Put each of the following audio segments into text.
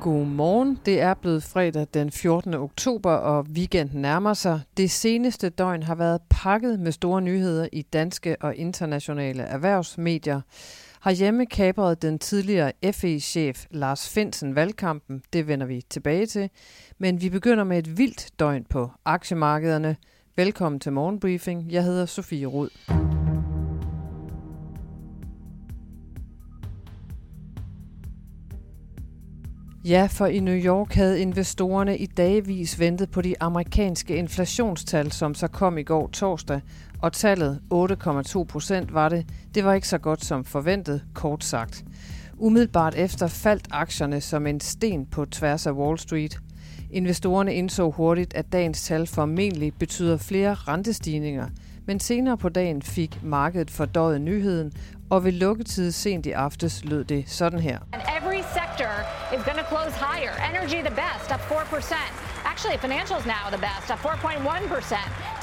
Godmorgen. Det er blevet fredag den 14. oktober, og weekenden nærmer sig. Det seneste døgn har været pakket med store nyheder i danske og internationale erhvervsmedier. Herhjemme kabrede den tidligere FE-chef Lars Finsen valgkampen. Det vender vi tilbage til. Men vi begynder med et vildt døgn på aktiemarkederne. Velkommen til Morgenbriefing. Jeg hedder Sofie Rud. Ja, for i New York havde investorerne i dagvis ventet på de amerikanske inflationstal, som så kom i går torsdag, og tallet 8,2 procent var det. Det var ikke så godt som forventet, kort sagt. Umiddelbart efter faldt aktierne som en sten på tværs af Wall Street. Investorerne indså hurtigt, at dagens tal formentlig betyder flere rentestigninger, men senere på dagen fik markedet fordøjet nyheden, og ved lukketid sent i aftes lød det sådan her. Close higher. Energy the best, up 4%. Actually, financials now the best, up 4.1%.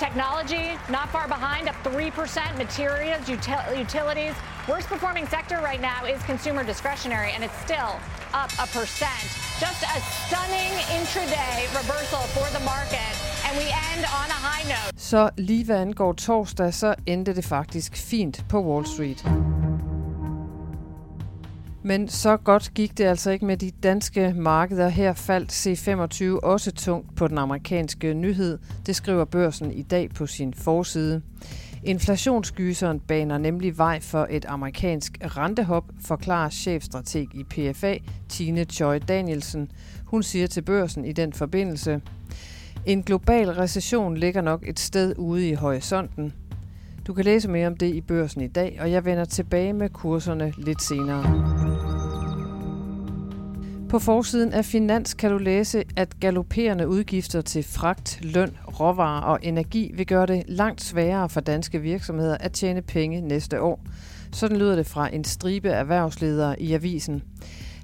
Technology not far behind, up 3%. Materials, util- utilities. Worst performing sector right now is consumer discretionary, and it's still up a percent. Just a stunning intraday reversal for the market, and we end on a high note. Så lige hvad angår torsdag, så endte det faktisk fint på Wall Street. Men så godt gik det altså ikke med de danske markeder. Her faldt C25 også tungt på den amerikanske nyhed. Det skriver børsen i dag på sin forside. Inflationsgyseren baner nemlig vej for et amerikansk rentehop, forklarer chefstrateg i PFA, Tine Choi Danielsen. Hun siger til børsen i den forbindelse, en global recession ligger nok et sted ude i horisonten. Du kan læse mere om det i børsen i dag, og jeg vender tilbage med kurserne lidt senere. På forsiden af Finans kan du læse, at galopperende udgifter til fragt, løn, råvarer og energi vil gøre det langt sværere for danske virksomheder at tjene penge næste år. Sådan lyder det fra en stribe erhvervsledere i avisen.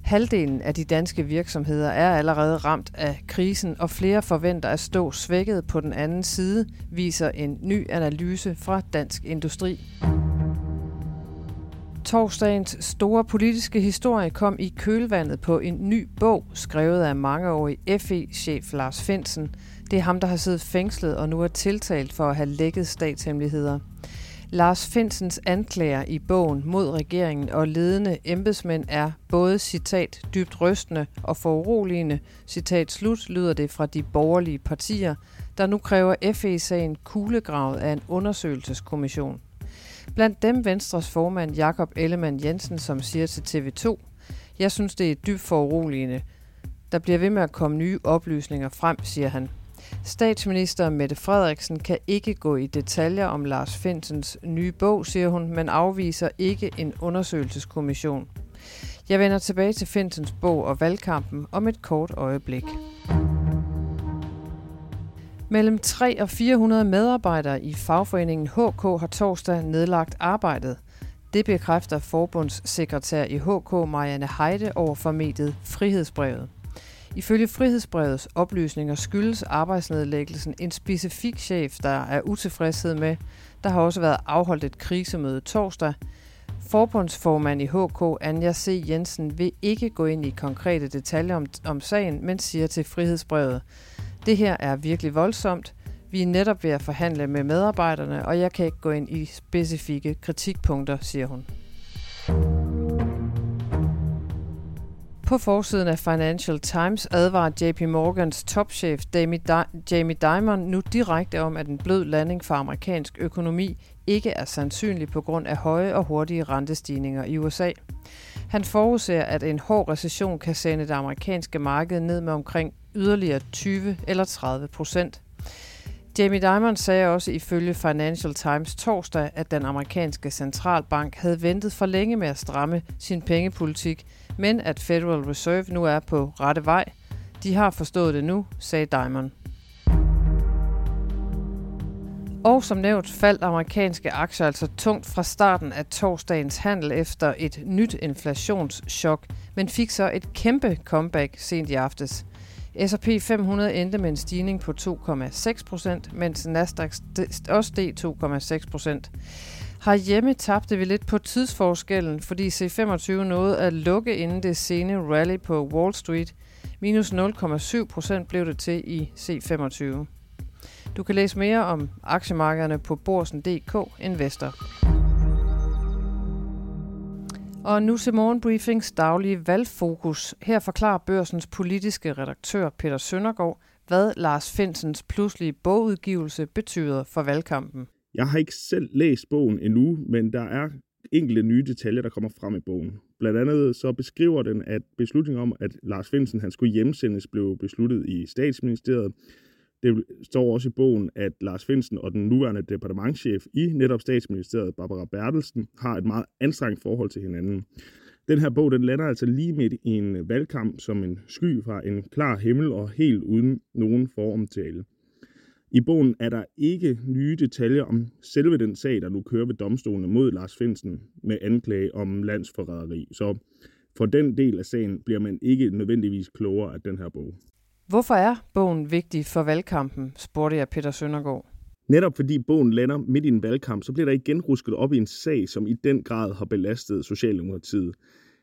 Halvdelen af de danske virksomheder er allerede ramt af krisen, og flere forventer at stå svækket på den anden side, viser en ny analyse fra Dansk Industri. Torsdagens store politiske historie kom i kølvandet på en ny bog, skrevet af mangeårig FE-chef Lars Finsen. Det er ham, der har siddet fængslet og nu er tiltalt for at have lækket statshemmeligheder. Lars Finsens anklager i bogen mod regeringen og ledende embedsmænd er både citat dybt rystende og foruroligende, citat slut lyder det fra de borgerlige partier, der nu kræver FE-sagen kuglegravet af en undersøgelseskommission. Blandt dem Venstres formand Jakob Ellemann Jensen, som siger til TV2, Jeg synes, det er dybt foruroligende. Der bliver ved med at komme nye oplysninger frem, siger han. Statsminister Mette Frederiksen kan ikke gå i detaljer om Lars Finsens nye bog, siger hun, men afviser ikke en undersøgelseskommission. Jeg vender tilbage til Finsens bog og valgkampen om et kort øjeblik. Mellem 3 og 400 medarbejdere i fagforeningen HK har torsdag nedlagt arbejdet. Det bekræfter forbundssekretær i HK Marianne Heide over for mediet Frihedsbrevet. Ifølge Frihedsbrevets oplysninger skyldes arbejdsnedlæggelsen en specifik chef, der er utilfredshed med. Der har også været afholdt et krisemøde torsdag. Forbundsformand i HK, Anja C. Jensen, vil ikke gå ind i konkrete detaljer om, om sagen, men siger til Frihedsbrevet, det her er virkelig voldsomt. Vi er netop ved at forhandle med medarbejderne, og jeg kan ikke gå ind i specifikke kritikpunkter, siger hun. På forsiden af Financial Times advarer JP Morgans topchef Jamie Dimon nu direkte om, at en blød landing for amerikansk økonomi ikke er sandsynlig på grund af høje og hurtige rentestigninger i USA. Han forudser, at en hård recession kan sende det amerikanske marked ned med omkring yderligere 20 eller 30 procent. Jamie Dimon sagde også ifølge Financial Times torsdag, at den amerikanske centralbank havde ventet for længe med at stramme sin pengepolitik, men at Federal Reserve nu er på rette vej. De har forstået det nu, sagde Dimon. Og som nævnt faldt amerikanske aktier altså tungt fra starten af torsdagens handel efter et nyt inflationschok, men fik så et kæmpe comeback sent i aftes. S&P 500 endte med en stigning på 2,6 procent, mens Nasdaq også steg 2,6 procent. Herhjemme tabte vi lidt på tidsforskellen, fordi C25 nåede at lukke inden det sene rally på Wall Street. Minus 0,7 procent blev det til i C25. Du kan læse mere om aktiemarkederne på borsen.dk Investor. Og nu til Morgenbriefings daglige valgfokus. Her forklarer børsens politiske redaktør Peter Søndergaard, hvad Lars Finsens pludselige bogudgivelse betyder for valgkampen. Jeg har ikke selv læst bogen endnu, men der er enkelte nye detaljer, der kommer frem i bogen. Blandt andet så beskriver den, at beslutningen om, at Lars Finsen han skulle hjemsendes, blev besluttet i statsministeriet. Det står også i bogen, at Lars Finsen og den nuværende departementschef i netop statsministeriet, Barbara Bertelsen, har et meget anstrengt forhold til hinanden. Den her bog, den lander altså lige midt i en valgkamp som en sky fra en klar himmel og helt uden nogen foromtale. I bogen er der ikke nye detaljer om selve den sag, der nu kører ved domstolene mod Lars Finsen med anklage om landsforræderi. Så for den del af sagen bliver man ikke nødvendigvis klogere af den her bog. Hvorfor er bogen vigtig for valgkampen, spurgte jeg Peter Søndergaard. Netop fordi bogen lander midt i en valgkamp, så bliver der igen rusket op i en sag, som i den grad har belastet Socialdemokratiet.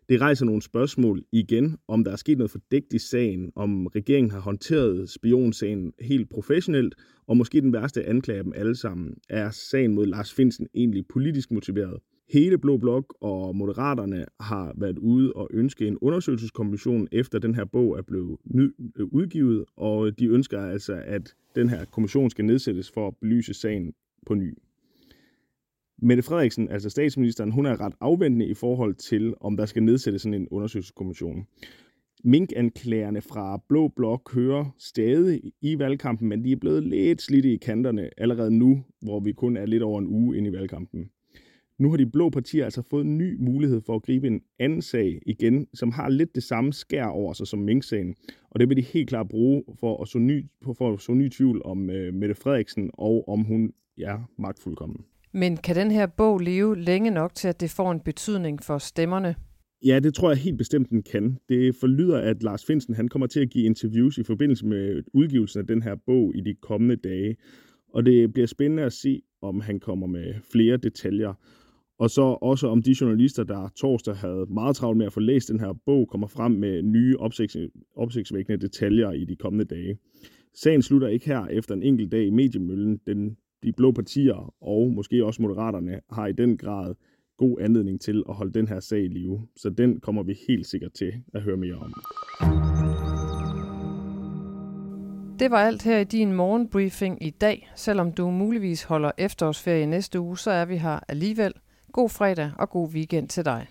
Det rejser nogle spørgsmål igen, om der er sket noget fordækt i sagen, om regeringen har håndteret spionsagen helt professionelt, og måske den værste anklage af dem alle sammen, er sagen mod Lars Finsen egentlig politisk motiveret. Hele Blå Blok og Moderaterne har været ude og ønske en undersøgelseskommission, efter den her bog er blevet øh, udgivet, og de ønsker altså, at den her kommission skal nedsættes for at belyse sagen på ny. Mette Frederiksen, altså statsministeren, hun er ret afventende i forhold til, om der skal nedsættes sådan en undersøgelseskommission. Minkanklagerne fra Blå Blok kører stadig i valgkampen, men de er blevet lidt slidte i kanterne allerede nu, hvor vi kun er lidt over en uge ind i valgkampen. Nu har de blå partier altså fået en ny mulighed for at gribe en anden sag igen, som har lidt det samme skær over sig som Mink-sagen. Og det vil de helt klart bruge for at så ny, for at så ny tvivl om uh, Mette Frederiksen og om hun er magtfuldkommen. Men kan den her bog leve længe nok til, at det får en betydning for stemmerne? Ja, det tror jeg helt bestemt, den kan. Det forlyder, at Lars Finsen han kommer til at give interviews i forbindelse med udgivelsen af den her bog i de kommende dage. Og det bliver spændende at se, om han kommer med flere detaljer. Og så også om de journalister, der torsdag havde meget travlt med at få læst den her bog, kommer frem med nye opsigtsvækkende detaljer i de kommende dage. Sagen slutter ikke her efter en enkelt dag i mediemøllen. Den, de blå partier og måske også moderaterne har i den grad god anledning til at holde den her sag i live. Så den kommer vi helt sikkert til at høre mere om. Det var alt her i din morgenbriefing i dag. Selvom du muligvis holder efterårsferie næste uge, så er vi her alligevel – God fredag og god weekend til dig.